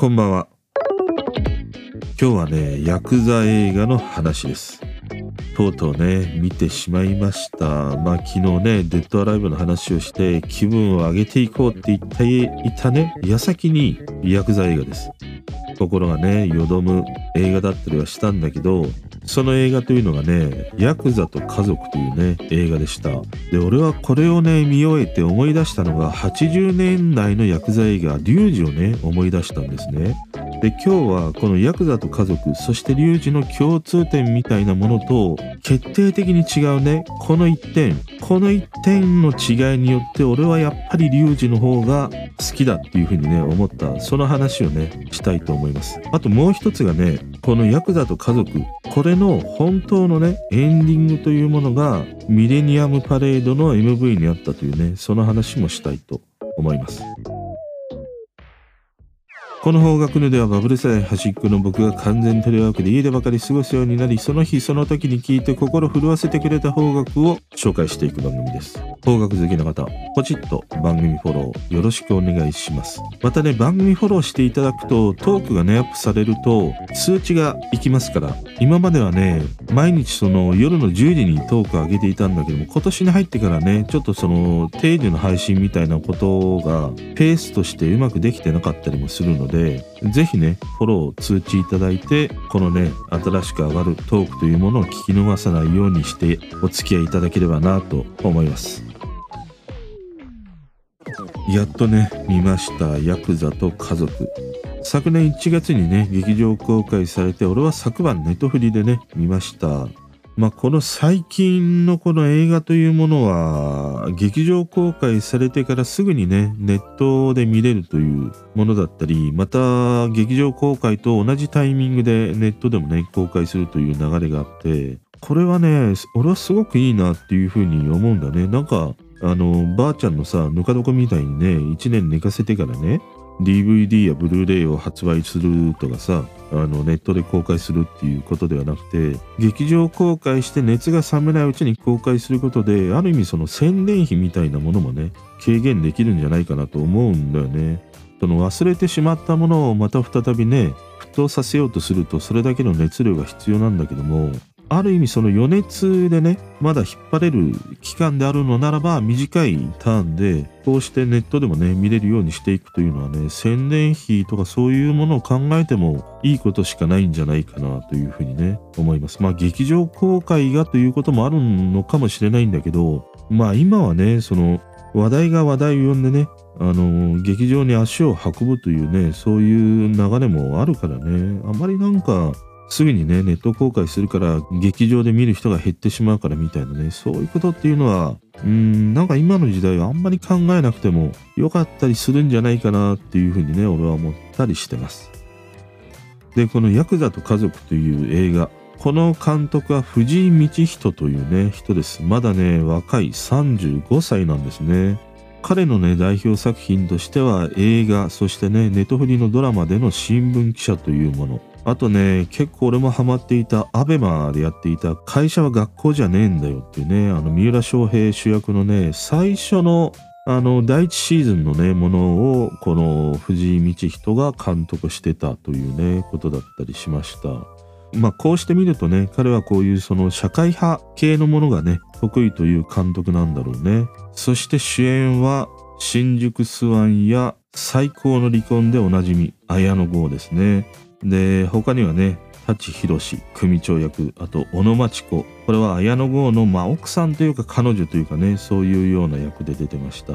こんばんは。今日はね、ヤクザ映画の話です。とうとうね、見てしまいました。まあ昨日ね、デッドアライブの話をして気分を上げていこうって言っていたね、矢先にヤクザ映画です。心がね、よどむ映画だったりはしたんだけど、その映画というのがね、ヤクザと家族というね、映画でした。で、俺はこれをね、見終えて思い出したのが、80年代のヤクザ映画、リュウジをね、思い出したんですね。で、今日はこのヤクザと家族、そしてリュウジの共通点みたいなものと、決定的に違うね、この一点、この一点の違いによって、俺はやっぱりリュウジの方が好きだっていうふうにね、思った、その話をね、したいと思います。あともう一つがね、このヤクザと家族、これの本当のね、エンディングというものが、ミレニアムパレードの MV にあったというね、その話もしたいと思います。この方角のではバブル世代端っこの僕が完全テレワークで家でばかり過ごすようになり、その日その時に聞いて心震わせてくれた方角を紹介していく番組です。方角好きな方、ポチッと番組フォローよろしくお願いします。またね、番組フォローしていただくと、トークがね、アップされると、通知がいきますから、今まではね、毎日その夜の10時にトーク上げていたんだけども、今年に入ってからね、ちょっとその定時の配信みたいなことが、ペースとしてうまくできてなかったりもするので、ぜひね、フォローを、通知いただいて、このね、新しく上がるトークというものを聞き逃さないようにして、お付き合いいただければなと思います。やっとね、見ました。ヤクザと家族。昨年1月にね、劇場公開されて、俺は昨晩ネトフリでね、見ました。まあ、この最近のこの映画というものは、劇場公開されてからすぐにね、ネットで見れるというものだったり、また劇場公開と同じタイミングでネットでもね、公開するという流れがあって、これはね、俺はすごくいいなっていうふうに思うんだね。なんか、あの、ばあちゃんのさ、ぬか床みたいにね、1年寝かせてからね、DVD やブルーレイを発売するとかさ、あの、ネットで公開するっていうことではなくて、劇場公開して熱が冷めないうちに公開することで、ある意味その宣伝費みたいなものもね、軽減できるんじゃないかなと思うんだよね。その忘れてしまったものをまた再びね、沸騰させようとすると、それだけの熱量が必要なんだけども、ある意味その余熱でね、まだ引っ張れる期間であるのならば短いターンで、こうしてネットでもね、見れるようにしていくというのはね、宣伝費とかそういうものを考えてもいいことしかないんじゃないかなというふうにね、思います。まあ劇場公開がということもあるのかもしれないんだけど、まあ今はね、その話題が話題を呼んでね、あの劇場に足を運ぶというね、そういう流れもあるからね、あまりなんか、すぐにね、ネット公開するから、劇場で見る人が減ってしまうからみたいなね、そういうことっていうのは、うーん、なんか今の時代はあんまり考えなくても良かったりするんじゃないかなっていうふうにね、俺は思ったりしてます。で、このヤクザと家族という映画、この監督は藤井道人というね、人です。まだね、若い35歳なんですね。彼のね、代表作品としては映画、そしてね、ネトフリのドラマでの新聞記者というもの。あとね、結構俺もハマっていたアベマでやっていた会社は学校じゃねえんだよっていうね、あの三浦翔平主役のね、最初のあの第一シーズンのね、ものをこの藤井道人が監督してたというね、ことだったりしました。まあこうして見るとね、彼はこういうその社会派系のものがね、得意という監督なんだろうね。そして主演は新宿スワンや最高の離婚でおなじみ、綾野剛ですね。で、他にはね、舘ひろし組長役、あと小野町子。これは綾野剛の、まあ、奥さんというか彼女というかね、そういうような役で出てました。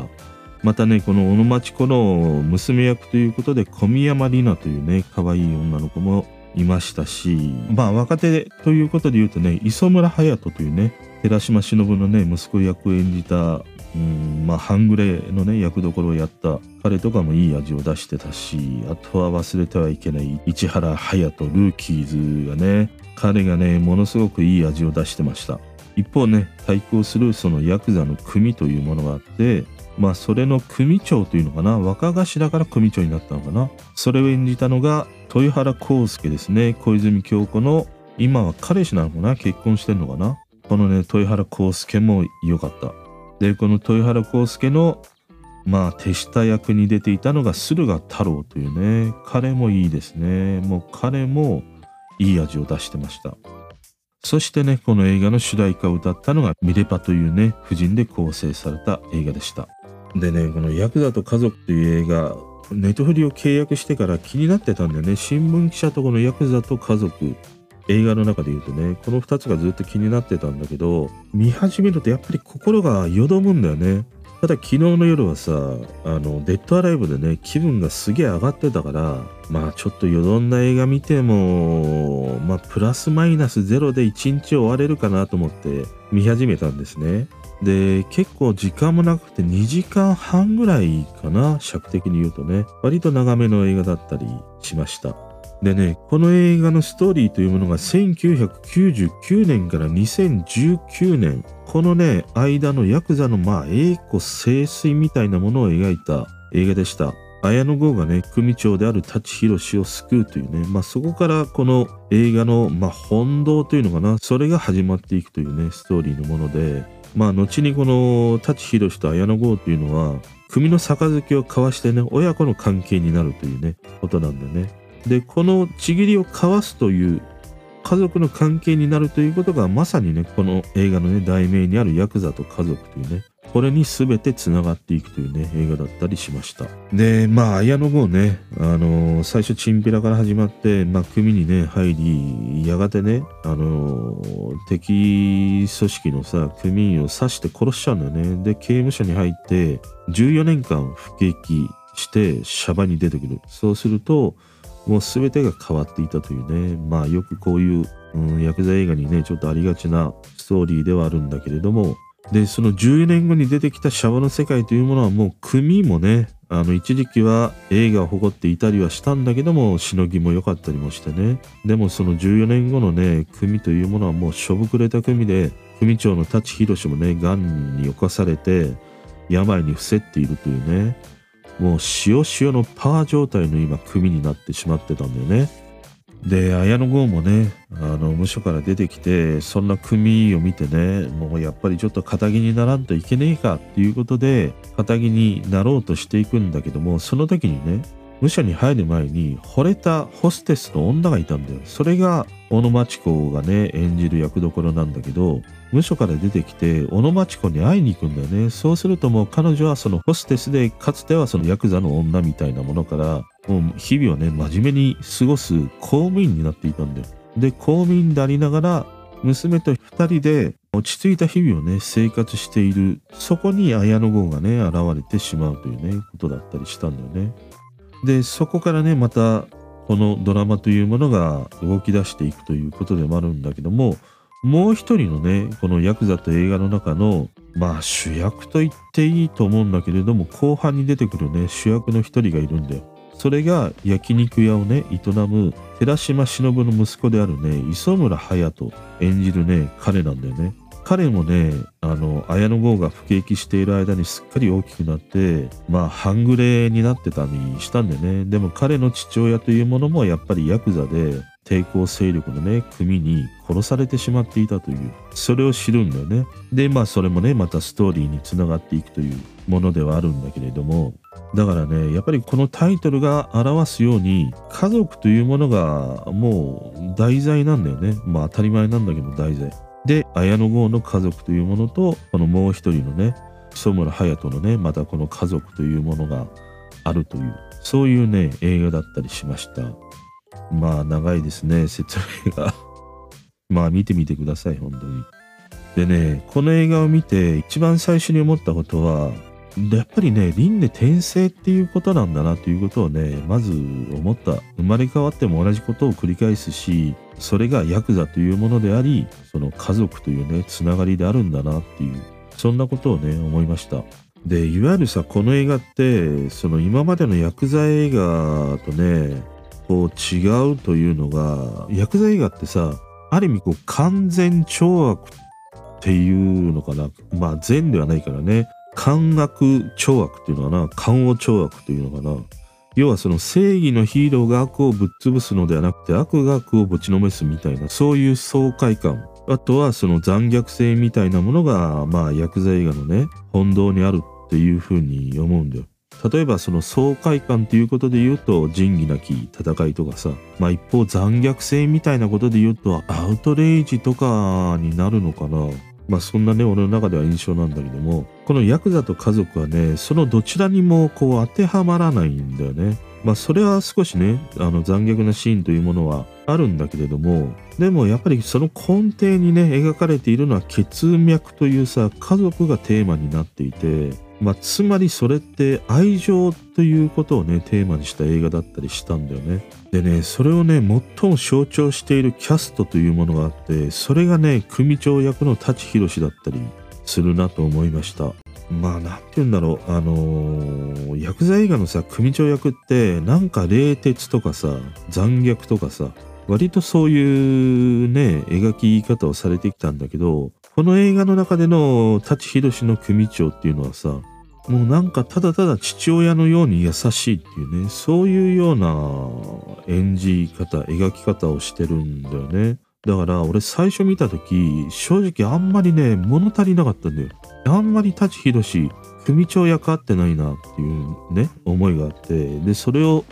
またね、この小野町子の娘役ということで、小宮山里奈というね、可愛い女の子もいましたし、まあ若手ということで言うとね、磯村勇斗というね、寺島しのぶのね、息子役を演じた、うん、まあ半グレのね、役どころをやった彼とかもいい味を出してたし、あとは忘れてはいけない市原隼人、ルーキーズがね、彼がね、ものすごくいい味を出してました。一方ね、対抗するそのヤクザの組というものがあって、まあそれの組長というのかな、若頭から組長になったのかな。それを演じたのが豊原康介ですね、小泉京子の、今は彼氏なのかな結婚してんのかなこのね、豊原康介も良かった。で、この豊原康介のまあ手下役に出ていたのが駿河太郎というね彼もいいですね。もう彼もいい味を出してました。そしてねこの映画の主題歌を歌ったのがミレパというね夫人で構成された映画でした。でねこのヤクザと家族という映画ネットフリを契約してから気になってたんだよね。新聞記者とこのヤクザと家族映画の中で言うとねこの2つがずっと気になってたんだけど見始めるとやっぱり心がよどむんだよね。ただ昨日の夜はさあのデッドアライブでね気分がすげえ上がってたからまあちょっとよどんだ映画見てもまあプラスマイナスゼロで一日終われるかなと思って見始めたんですね。で結構時間もなくて2時間半ぐらいかな尺的に言うとね。割と長めの映画だったりしました。でねこの映画のストーリーというものが1999年から2019年。このね間のヤクザのまあ栄枯盛衰みたいなものを描いた映画でした。綾野剛がね組長である舘ひろしを救うというね、まあ、そこからこの映画の、まあ、本堂というのかなそれが始まっていくというねストーリーのものでまあ後にこの舘ひろしと綾野剛というのは組の杯を交わしてね親子の関係になるというねことなんだね。でこのちぎりを交わすという家族の関係になるということがまさにねこの映画のね題名にあるヤクザと家族というねこれに全てつながっていくというね映画だったりしました。でまあ綾野剛ねあのー、最初チンピラから始まってまあ組にね入りやがてねあのー、敵組織のさ組員を刺して殺しちゃうんだよね。で刑務所に入って14年間服役してシャバに出てくる。そうするともう全てが変わっていたというね。まあよくこういう、うん、ヤクザ映画にねちょっとありがちなストーリーではあるんだけれども。でその10年後に出てきたシャワの世界というものはもう組もねあの一時期は映画を誇っていたりはしたんだけどもしのぎも良かったりもしてね。でもその14年後のね組というものはもうしょぶくれた組で組長の舘ひろしもねがんに侵されて病に伏せっているというね。もう塩塩のパワー状態の今組になってしまってたんだよね。で綾野剛もねあの無所から出てきてそんな組を見てねもうやっぱりちょっと肩気にならんといけねえかっていうことで肩気になろうとしていくんだけどもその時にね武者に入る前に惚れたホステスの女がいたんだよ。それが小野町子がね演じる役どころなんだけど無所から出てきて小野町子に会いに行くんだよね。そうするともう彼女はそのホステスでかつてはそのヤクザの女みたいなものからもう日々をね真面目に過ごす公務員になっていたんだよ。で公務員でありながら娘と2人で落ち着いた日々をね生活している。そこに綾野剛がね現れてしまうというねことだったりしたんだよね。でそこからねまたこのドラマというものが動き出していくということでもあるんだけどももう一人のねこのヤクザと映画の中のまあ主役と言っていいと思うんだけれども後半に出てくるね主役の一人がいるんだよ。それが焼肉屋をね営む寺島しのぶの息子であるね磯村勇人演じるね彼なんだよね。彼もねあの綾野剛が服役している間にすっかり大きくなってまあ半グレになってたりしたんでね。でも彼の父親というものもやっぱりヤクザで抵抗勢力のね組に殺されてしまっていたというそれを知るんだよね。でまあそれもねまたストーリーにつながっていくというものではあるんだけれども。だからねやっぱりこのタイトルが表すように家族というものがもう題材なんだよね。まあ当たり前なんだけど題材。で綾野剛の家族というものとこのもう一人のね磯村勇人のねまたこの家族というものがあるというそういうね映画だったりしました。まあ長いですね説明が。まあ見てみてください本当に。でねこの映画を見て一番最初に思ったことはやっぱりね輪廻転生っていうことなんだなということをねまず思った。生まれ変わっても同じことを繰り返すしそれがヤクザというものでありその家族というねつながりであるんだなっていうそんなことをね思いました。でいわゆるさこの映画ってその今までのヤクザ映画とねこう違うというのがヤクザ映画ってさある意味こう完全懲悪っていうのかな。まあ善ではないからね。奸悪懲悪っていうのかな。奸悪懲悪というのかな。要はその正義のヒーローが悪をぶっ潰すのではなくて悪が悪をぶちのめすみたいなそういう爽快感あとはその残虐性みたいなものがまあ薬剤映画のね本堂にあるっていうふうに思うんだよ。例えばその爽快感ということで言うと仁義なき戦いとかさ、まあ一方残虐性みたいなことで言うとアウトレイジとかになるのかな。まあそんなね、俺の中では印象なんだけども、このヤクザと家族はね、そのどちらにもこう当てはまらないんだよね。まあそれは少しね、あの残虐なシーンというものはあるんだけれども、でもやっぱりその根底にね、描かれているのは血脈というさ、家族がテーマになっていて、まあ、つまりそれって愛情ということをねテーマにした映画だったりしたんだよね。でねそれをね最も象徴しているキャストというものがあってそれがね組長役の舘ひろしだったりするなと思いました。まあなんて言うんだろうあのー、薬剤映画のさ組長役ってなんか冷徹とかさ残虐とかさ割とそういうね描き言い方をされてきたんだけどこの映画の中での舘ひろしの組長っていうのはさもうなんかただただ父親のように優しいっていうね、そういうような演じ方、描き方をしてるんだよね。だから俺最初見た時、正直あんまりね、物足りなかったんだよ。あんまり舘ひろし、組長役合ってないなっていうね、思いがあって、で、それを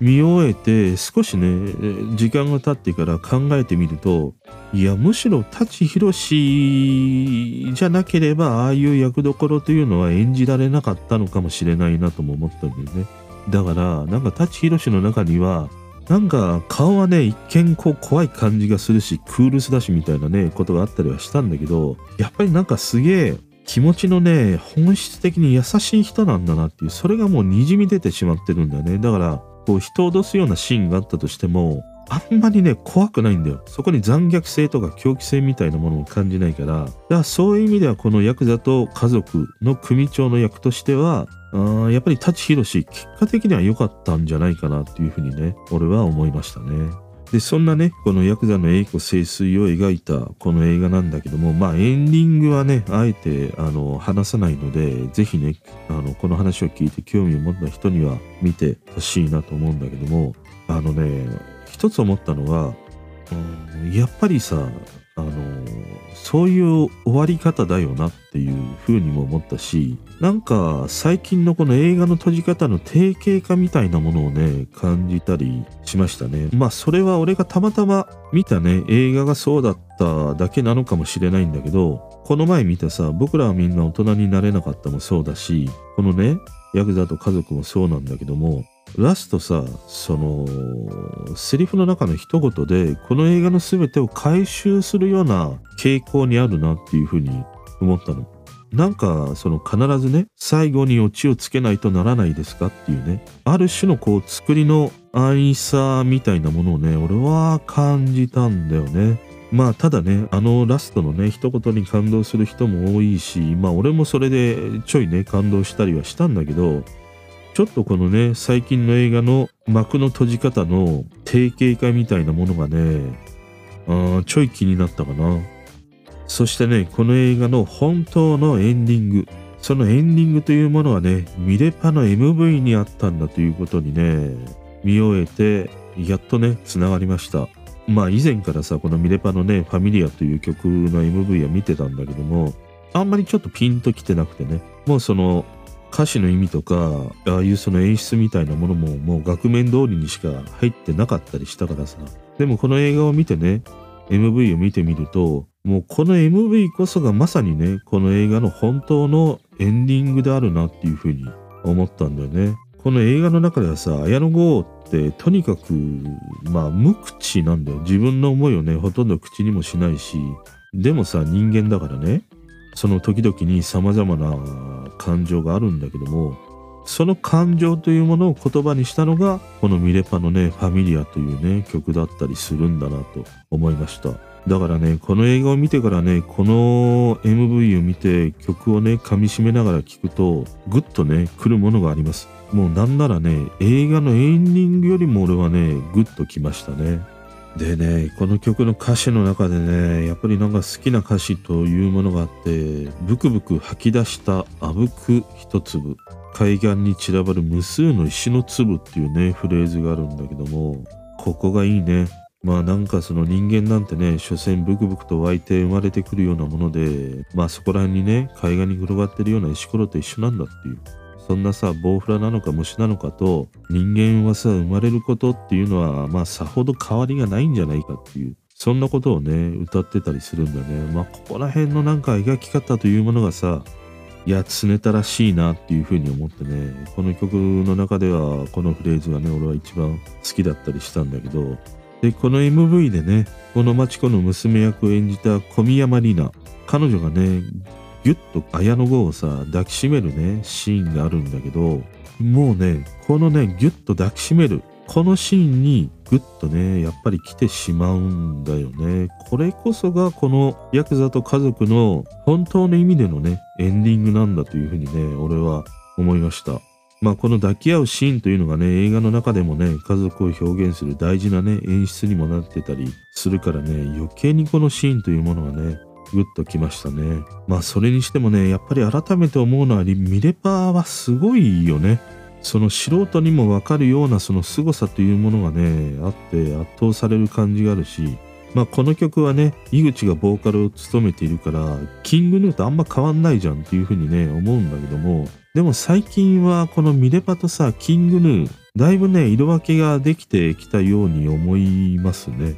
見終えて少しね時間が経ってから考えてみるといやむしろ舘ひろしじゃなければああいう役どころというのは演じられなかったのかもしれないなとも思ったんだよね。だからなんか舘ひろしの中にはなんか顔はね一見こう怖い感じがするしクールスだしみたいなねことがあったりはしたんだけどやっぱりなんかすげえ気持ちのね本質的に優しい人なんだなっていうそれがもうにじみ出てしまってるんだよね。だからこう人を脅すようなシーンがあったとしてもあんまりね怖くないんだよそこに残虐性とか狂気性みたいなものを感じないからだからそういう意味ではこのヤクザと家族の組長の役としてはあやっぱり舘ひろし結果的には良かったんじゃないかなっていうふうにね俺は思いましたね。でそんなねこのヤクザの栄子清水を描いたこの映画なんだけどもまあエンディングはねあえてあの話さないので是非ねあのこの話を聞いて興味を持った人には見てほしいなと思うんだけどもあのね一つ思ったのは、うん、やっぱりさあのそういう終わり方だよなっていう風にも思ったしなんか最近のこの映画の閉じ方の定型化みたいなものをね感じたりしましたね。まあそれは俺がたまたま見たね映画がそうだっただけなのかもしれないんだけどこの前見たさ僕らはみんな大人になれなかったもそうだしこのねヤクザと家族もそうなんだけどもラストさそのセリフの中の一言でこの映画の全てを回収するような傾向にあるなっていうふうに思ったの。なんかその必ずね最後にオチをつけないとならないですかっていうねある種のこう作りの安易さみたいなものをね俺は感じたんだよね。まあただねあのラストのね一言に感動する人も多いしまあ俺もそれでちょいね感動したりはしたんだけどちょっとこのね最近の映画の幕の閉じ方の定型化みたいなものがねあちょい気になったかな。そしてねこの映画の本当のエンディング。そのエンディングというものはねミレパの MV にあったんだということにね見終えてやっとねつながりました。まあ以前からさこのミレパのね「ファミリア」という曲の MV は見てたんだけどもあんまりちょっとピンときてなくてね。もうその歌詞の意味とかああいうその演出みたいなものももう額面通りにしか入ってなかったりしたからさ。でもこの映画を見てね MV を見てみるともうこの MV こそがまさにねこの映画の本当のエンディングであるなっていうふうに思ったんだよね。この映画の中ではさ綾野剛ってとにかくまあ無口なんだよ。自分の思いをねほとんど口にもしないしでもさ人間だからね。その時々に様々な感情があるんだけどもその感情というものを言葉にしたのがこのミレパのね「ファミリア」というね曲だったりするんだなと思いました。だからねこの映画を見てからねこの MV を見て曲をね噛みしめながら聴くとグッとね来るものがあります。もうなんならね映画のエンディングよりも俺はねグッときましたね。でねこの曲の歌詞の中でねやっぱりなんか好きな歌詞というものがあってブクブク吐き出したあぶく一粒海岸に散らばる無数の石の粒っていうねフレーズがあるんだけどもここがいいねまあなんかその人間なんてね、所詮ブクブクと湧いて生まれてくるようなもので、まあそこら辺にね、海岸に転がってるような石ころと一緒なんだっていう。そんなさ、ボウフラなのか虫なのかと、人間はさ、生まれることっていうのは、まあさほど変わりがないんじゃないかっていう。そんなことをね、歌ってたりするんだね。まあここら辺のなんか描き方というものがさ、いや、つねたらしいなっていうふうに思ってね、この曲の中ではこのフレーズがね、俺は一番好きだったりしたんだけど、で、この MV でね、この町子の娘役を演じた小宮山里奈、彼女がね、ギュッと綾野剛をさ、抱きしめるね、シーンがあるんだけど、もうね、このね、ギュッと抱きしめる、このシーンにグッとね、やっぱり来てしまうんだよね。これこそがこのヤクザと家族の本当の意味でのね、エンディングなんだというふうにね、俺は思いました。まあこの抱き合うシーンというのがね、映画の中でもね、家族を表現する大事なね、演出にもなってたりするからね、余計にこのシーンというものがね、グッときましたね。まあそれにしてもね、やっぱり改めて思うのは、ミレパーはすごいよね。その素人にもわかるようなその凄さというものがね、あって圧倒される感じがあるし、まあこの曲はね、井口がボーカルを務めているから、キングヌーとあんま変わんないじゃんっていうふうにね、思うんだけども、でも最近はこのミレパとさ、キングヌー、だいぶね、色分けができてきたように思いますね。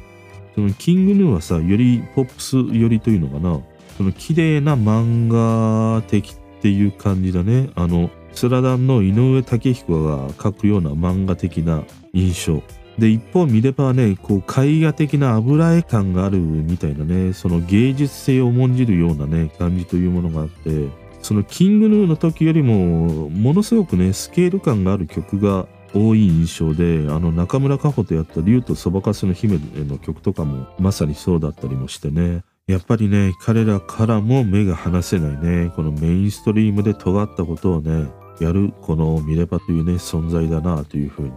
そのキングヌーはさ、よりポップス寄りというのかな、その綺麗な漫画的っていう感じだね。あの、スラダンの井上武彦が描くような漫画的な印象。で、一方見ればね、こう絵画的な油絵感があるみたいなね、その芸術性を重んじるようなね、感じというものがあって、そのキングヌーの時よりもものすごくねスケール感がある曲が多い印象であの中村佳穂とやった「竜とそばかすの姫」の曲とかもまさにそうだったりもしてね。やっぱりね彼らからも目が離せないね。このメインストリームで尖ったことをねやるこのミレパというね存在だなというふうに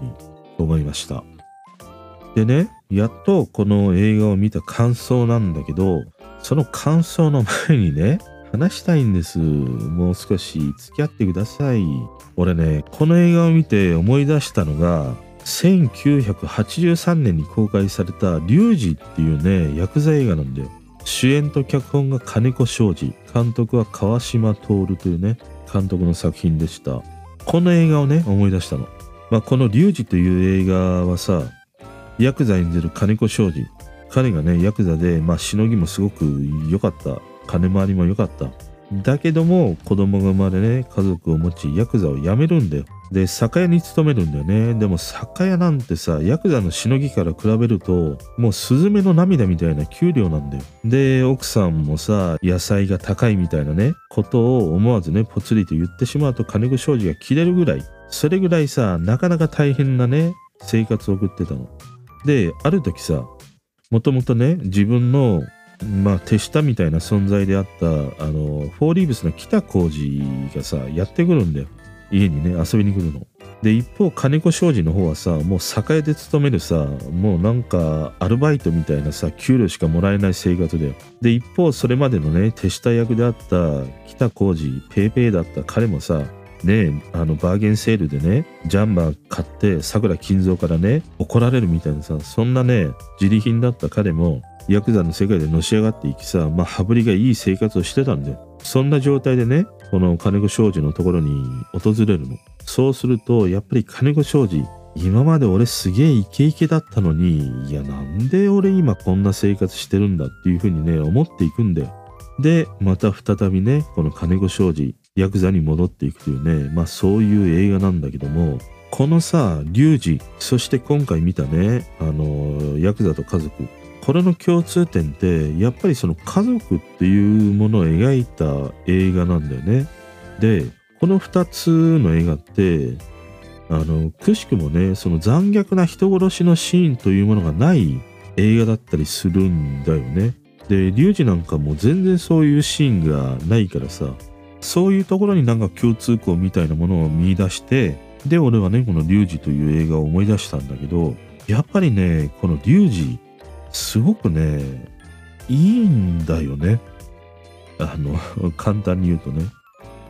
思いました。でねやっとこの映画を見た感想なんだけどその感想の前にね話したいんです。もう少し付き合ってください。俺ね、この映画を見て思い出したのが、1983年に公開された「リュウジ」っていうね、ヤクザ映画なんだよ。主演と脚本が金子庄司、監督は川島徹というね、監督の作品でした。この映画をね、思い出したの。まあ、この「リュウジ」という映画はさ、ヤクザ演じる金子庄司。彼がね、ヤクザで、まあ、しのぎもすごく良かった金回りも良かった。だけども子供が生まれね家族を持ちヤクザを辞めるんだよ。で酒屋に勤めるんだよね。でも酒屋なんてさヤクザのしのぎから比べるともうスズメの涙みたいな給料なんだよ。で奥さんもさ野菜が高いみたいなねことを思わずねぽつりと言ってしまうと金具商事が切れるぐらい。それぐらいさなかなか大変なね生活を送ってたの。である時さもともとね自分のまあ、手下みたいな存在であったあのフォーリーブスの北公次がさやってくるんだよ家にね遊びに来るの。で一方金子正次の方はさもう酒屋で勤めるさもうなんかアルバイトみたいなさ給料しかもらえない生活だよ。で一方それまでのね手下役であった北公次ペイペイだった彼もさねあのバーゲンセールでねジャンバー買ってさくら金蔵からね怒られるみたいなさそんなね自利品だった彼もヤクザの世界でのし上がっていきさ、まあ、羽振りがいい生活をしてたんで、そんな状態でね、この金子商事のところに訪れるの。そうすると、やっぱり金子商事、今まで俺すげえイケイケだったのに、いや、なんで俺今こんな生活してるんだっていうふうにね、思っていくんだよ。で、また再びね、この金子商事、ヤクザに戻っていくというね、まあそういう映画なんだけども、このさ、リュウジ、そして今回見たね、あの、ヤクザと家族、これの共通点ってやっぱりその家族っていうものを描いた映画なんだよね。でこの2つの映画ってあのくしくもねその残虐な人殺しのシーンというものがない映画だったりするんだよね。でリュウジなんかも全然そういうシーンがないからさそういうところになんか共通項みたいなものを見出してで俺はねこのリュウジという映画を思い出したんだけどやっぱりねこのリュウジすごくね、いいんだよね。あの、簡単に言うとね。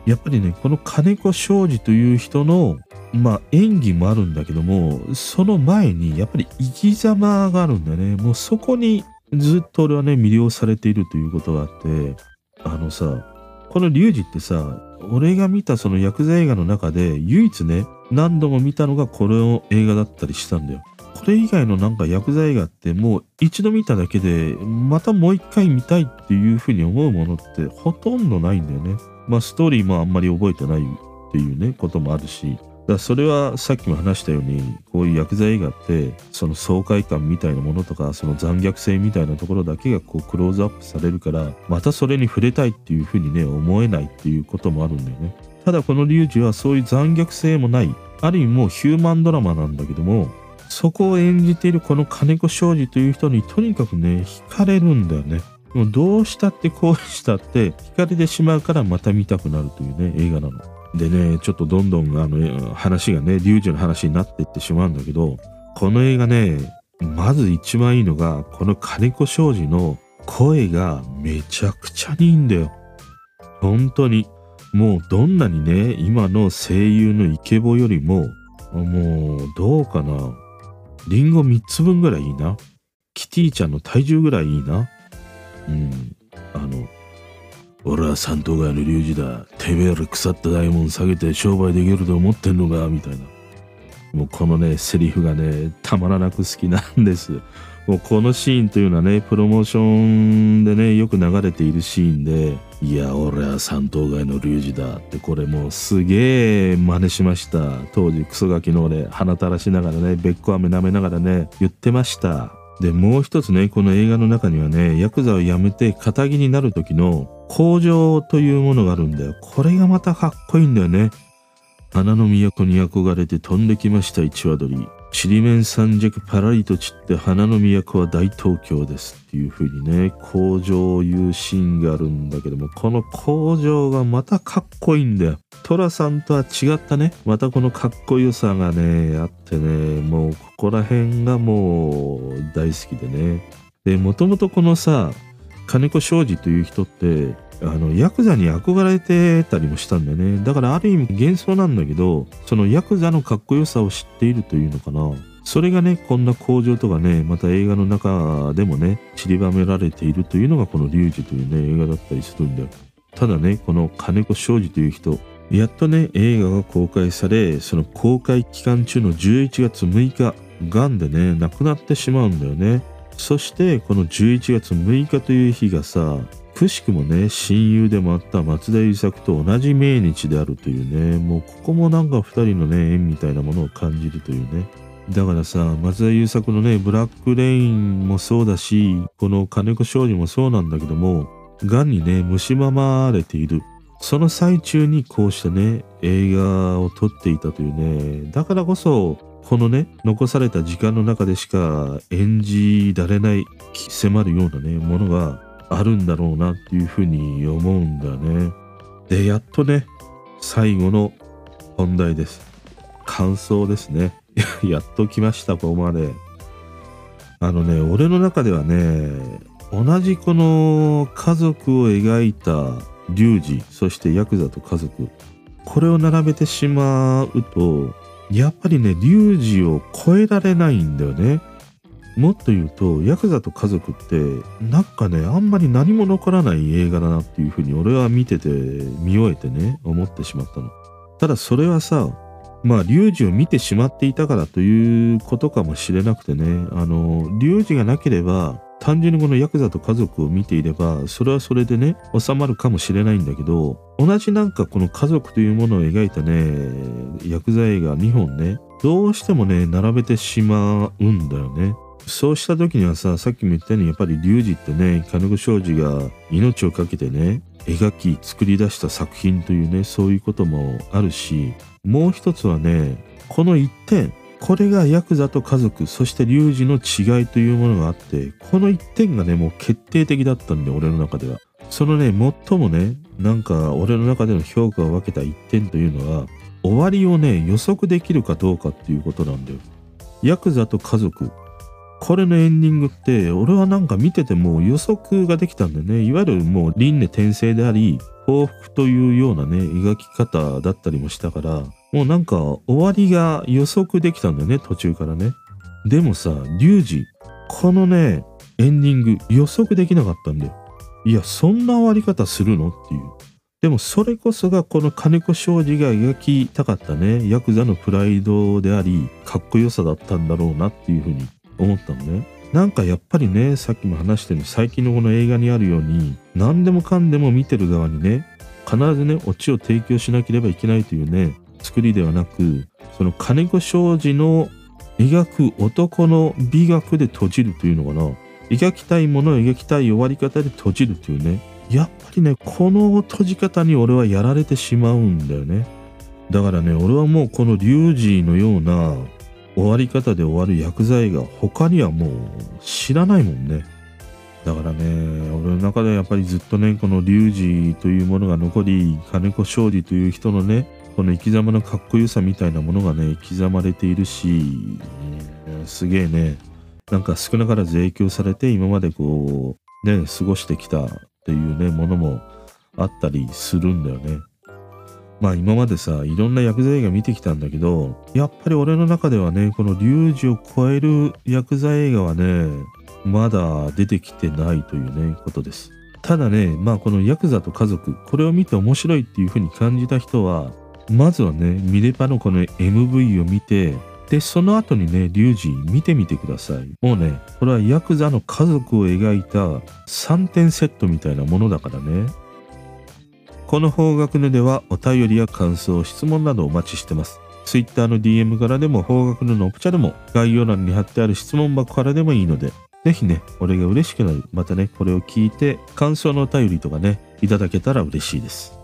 やっぱりね、この金子庄司という人の、まあ演技もあるんだけども、その前にやっぱり生き様があるんだよね。もうそこにずっと俺はね、魅了されているということがあって、あのさ、このリュウジってさ、俺が見たそのヤクザ映画の中で唯一ね、何度も見たのがこの映画だったりしたんだよ。これ以外のなんかヤクザ映画ってもう一度見ただけでまたもう一回見たいっていうふうに思うものってほとんどないんだよね。まあストーリーもあんまり覚えてないっていうねこともあるし。だそれはさっきも話したようにこういう薬剤映画ってその爽快感みたいなものとかその残虐性みたいなところだけがこうクローズアップされるからまたそれに触れたいっていうふうにね思えないっていうこともあるんだよね。ただこのリュウジはそういう残虐性もない。ある意味もうヒューマンドラマなんだけどもそこを演じているこの金子庄司という人にとにかくね惹かれるんだよねもうどうしたってこうしたって惹かれてしまうからまた見たくなるというね映画なのでね、ちょっとどんどんあの話がね、リュウジの話になっていってしまうんだけど、この映画ね、まず一番いいのが、この金子庄司の声がめちゃくちゃにいいんだよ。本当に。もうどんなにね、今の声優のイケボよりも、もうどうかな。リンゴ3つ分ぐらいいいな。キティちゃんの体重ぐらいいいな。うん。あの、俺は三頭街の龍二だ。てめえら腐った大門下げて商売できると思ってんのかみたいな。もうこのね、セリフがね、たまらなく好きなんです。もうこのシーンというのはね、プロモーションでね、よく流れているシーンで、いや、俺は三頭街の龍二だって、これもうすげえ真似しました。当時クソガキの俺、鼻垂らしながらね、べっこ飴舐めながらね、言ってました。で、もう一つね、この映画の中にはね、ヤクザを辞めて仇になる時の工場というものがあるんだよ。これがまたかっこいいんだよね。花の都に憧れて飛んできました一羽鳥。ちりめん三尺パラリと散って花の都は大東京ですっていう風にね、工場を言うシーンがあるんだけども、この工場がまたかっこいいんだよ。寅さんとは違ったね、またこのかっこよさがね、あってね、もうここら辺がもう大好きでね。で、もともとこのさ、金子庄司という人って、あの、ヤクザに憧れてたりもしたんだよね。だからある意味幻想なんだけど、そのヤクザのかっこよさを知っているというのかな。それがね、こんな工場とかね、また映画の中でもね、散りばめられているというのがこのリュウジというね、映画だったりするんだよ。ただね、この金子庄司という人、やっとね、映画が公開され、その公開期間中の11月6日、がんでね、亡くなってしまうんだよね。そしてこの11月6日という日がさくしくもね親友でもあった松田優作と同じ命日であるというねもうここもなんか2人のね縁みたいなものを感じるというね。だからさ松田優作のねブラックレインもそうだしこの金子庄司もそうなんだけどもがんにね蝕まれている。その最中にこうしてね映画を撮っていたというね。だからこそこのね、残された時間の中でしか演じられない迫るようなね、ものがあるんだろうなっていうふうに思うんだね。で、やっとね、最後の本題です。感想ですね。やっと来ました、ここまで。あのね、俺の中ではね、同じこの家族を描いたリュウジ、そしてヤクザと家族、これを並べてしまうと、やっぱりね、リュウジを超えられないんだよね。もっと言うと、ヤクザと家族って、なんかね、あんまり何も残らない映画だなっていうふうに俺は見てて、見終えてね、思ってしまったの。ただそれはさ、まあ、リュウジを見てしまっていたからということかもしれなくてね、あの、リュウジがなければ、単純にこのヤクザと家族を見ていればそれはそれでね収まるかもしれないんだけど同じなんかこの家族というものを描いたねヤクザ映画2本ねどうしてもね並べてしまうんだよねそうした時にはささっきも言ったようにやっぱりリュウジってね金子庄司が命を懸けてね描き作り出した作品というねそういうこともあるしもう一つはねこの一点これがヤクザと家族そしてリュウジの違いというものがあってこの一点がねもう決定的だったんで俺の中では。そのね最もねなんか俺の中での評価を分けた一点というのは終わりをね予測できるかどうかっていうことなんだよ。ヤクザと家族これのエンディングって俺はなんか見てても予測ができたんだよね。いわゆるもう輪廻転生であり報復というようなね描き方だったりもしたからもうなんか終わりが予測できたんだよね途中からね。でもさリュウジこのねエンディング予測できなかったんだよ。いやそんな終わり方するのっていう。でもそれこそがこの金子庄司が描きたかったねヤクザのプライドでありかっこよさだったんだろうなっていうふうに思ったのね。なんかやっぱりねさっきも話してる最近のこの映画にあるように何でもかんでも見てる側にね必ずねオチを提供しなければいけないというね作りではなくその金子庄司の描く男の美学で閉じるというのかな。描きたいものを描きたい終わり方で閉じるというね。やっぱりねこの閉じ方に俺はやられてしまうんだよね。だからね俺はもうこのリュウジのような終わり方で終わる薬剤が他にはもう知らないもんね。だからね、俺の中ではやっぱりずっとね、このリュウジというものが残り、金子勝利という人のね、この生き様のかっこよさみたいなものがね、刻まれているし、すげえね、なんか少なからず影響されて今までこう、ね、過ごしてきたっていうね、ものもあったりするんだよね。まあ今までさいろんなヤクザ映画見てきたんだけどやっぱり俺の中ではねこのリュウジを超えるヤクザ映画はねまだ出てきてないというねことです。ただねまあこのヤクザと家族これを見て面白いっていう風に感じた人はまずはねミレパのこの MV を見てでその後にねリュウジ見てみてください。もうねこれはヤクザの家族を描いた3点セットみたいなものだからね。この方角ぬではお便りや感想、質問などお待ちしてます。Twitter の DM からでも方角ぬのオプチャでも概要欄に貼ってある質問箱からでもいいので、ぜひね、俺が嬉しくなる。またね、これを聞いて感想のお便りとかね、いただけたら嬉しいです。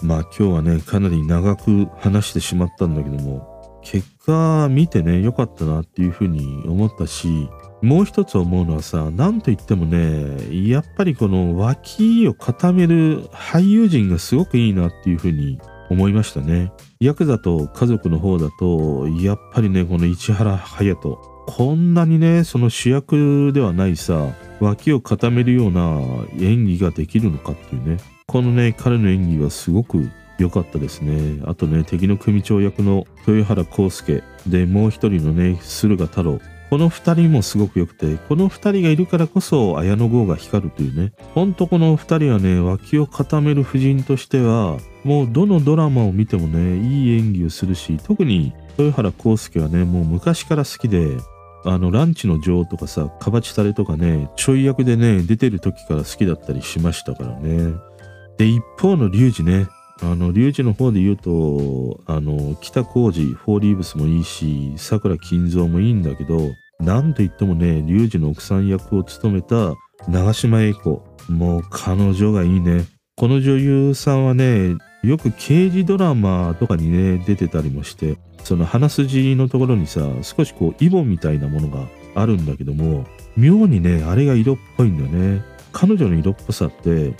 まあ今日はね、かなり長く話してしまったんだけども、結果見てね、良かったなっていうふうに思ったし、もう一つ思うのはさ、なんといってもね、やっぱりこの脇を固める俳優陣がすごくいいなっていうふうに思いましたね。ヤクザと家族の方だと、やっぱりね、この市原隼人、こんなにね、その主役ではないさ、脇を固めるような演技ができるのかっていうね。このね、彼の演技はすごく良かったですね。あとね、敵の組長役の豊原康介で、もう一人のね、駿河太郎。この2人もすごく良くて、この2人がいるからこそ綾野剛が光るというね。ほんとこの2人はね、脇を固める夫人としては、もうどのドラマを見てもね、いい演技をするし、特に豊原康介はね、もう昔から好きで、あの、ランチの女王とかさ、カバチタレとかね、ちょい役でね、出てる時から好きだったりしましたからね。で、一方のリュウジね、あの、リュウジの方で言うと、あの、北浩二、フォーリーブスもいいし、桜金蔵もいいんだけど、なんといってもね、リュウジの奥さん役を務めた長島英子。もう彼女がいいね。この女優さんはね、よく刑事ドラマとかにね、出てたりもして、その鼻筋のところにさ、少しこう、イボみたいなものがあるんだけども、妙にね、あれが色っぽいんだよね。彼女の色っぽさって、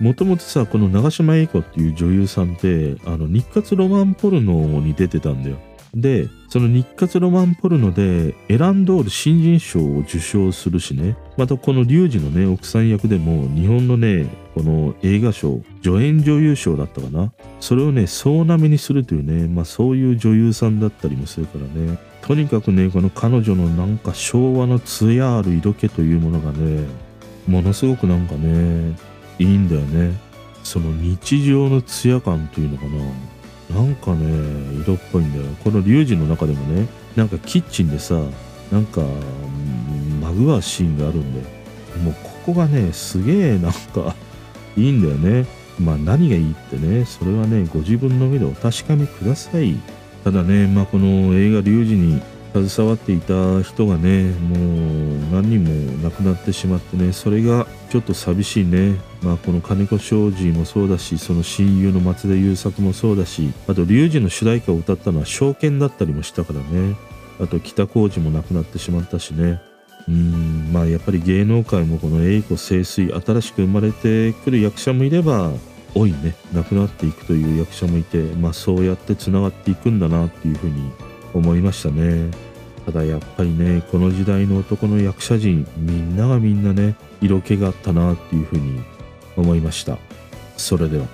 もともとさ、この長島英子っていう女優さんって、あの、日活ロマンポルノに出てたんだよ。で、その日活ロマンポルノでエランドール新人賞を受賞するしね、またこのリュウジのね、奥さん役でも日本のね、この映画賞、助演女優賞だったかな。それをね、総なめにするというね、まあそういう女優さんだったりもするからね。とにかくね、この彼女のなんか昭和の艶ある色気というものがね、ものすごくなんかね、いいんだよね。その日常の艶感というのかな。なんかね、色っぽいんだよ。この龍神の中でもね、なんかキッチンでさ、なんか、まぐわシーンがあるんで、もうここがね、すげえなんかいいんだよね。まあ何がいいってね、それはね、ご自分の目でお確かめください。ただね、まあこの映画リュウジに携わっていた人がねもう何人も亡くなってしまってねそれがちょっと寂しいね。まあこの金子庄司もそうだしその親友の松田優作もそうだしあと龍二の主題歌を歌ったのは証券だったりもしたからね。あと北浩二も亡くなってしまったしね。うんまあやっぱり芸能界もこの栄枯盛衰新しく生まれてくる役者もいれば老いね。亡くなっていくという役者もいてまあそうやってつながっていくんだなっていうふうに思いましたね。ただやっぱりねこの時代の男の役者陣みんながみんなね色気があったなっていうふうに思いましたそれでは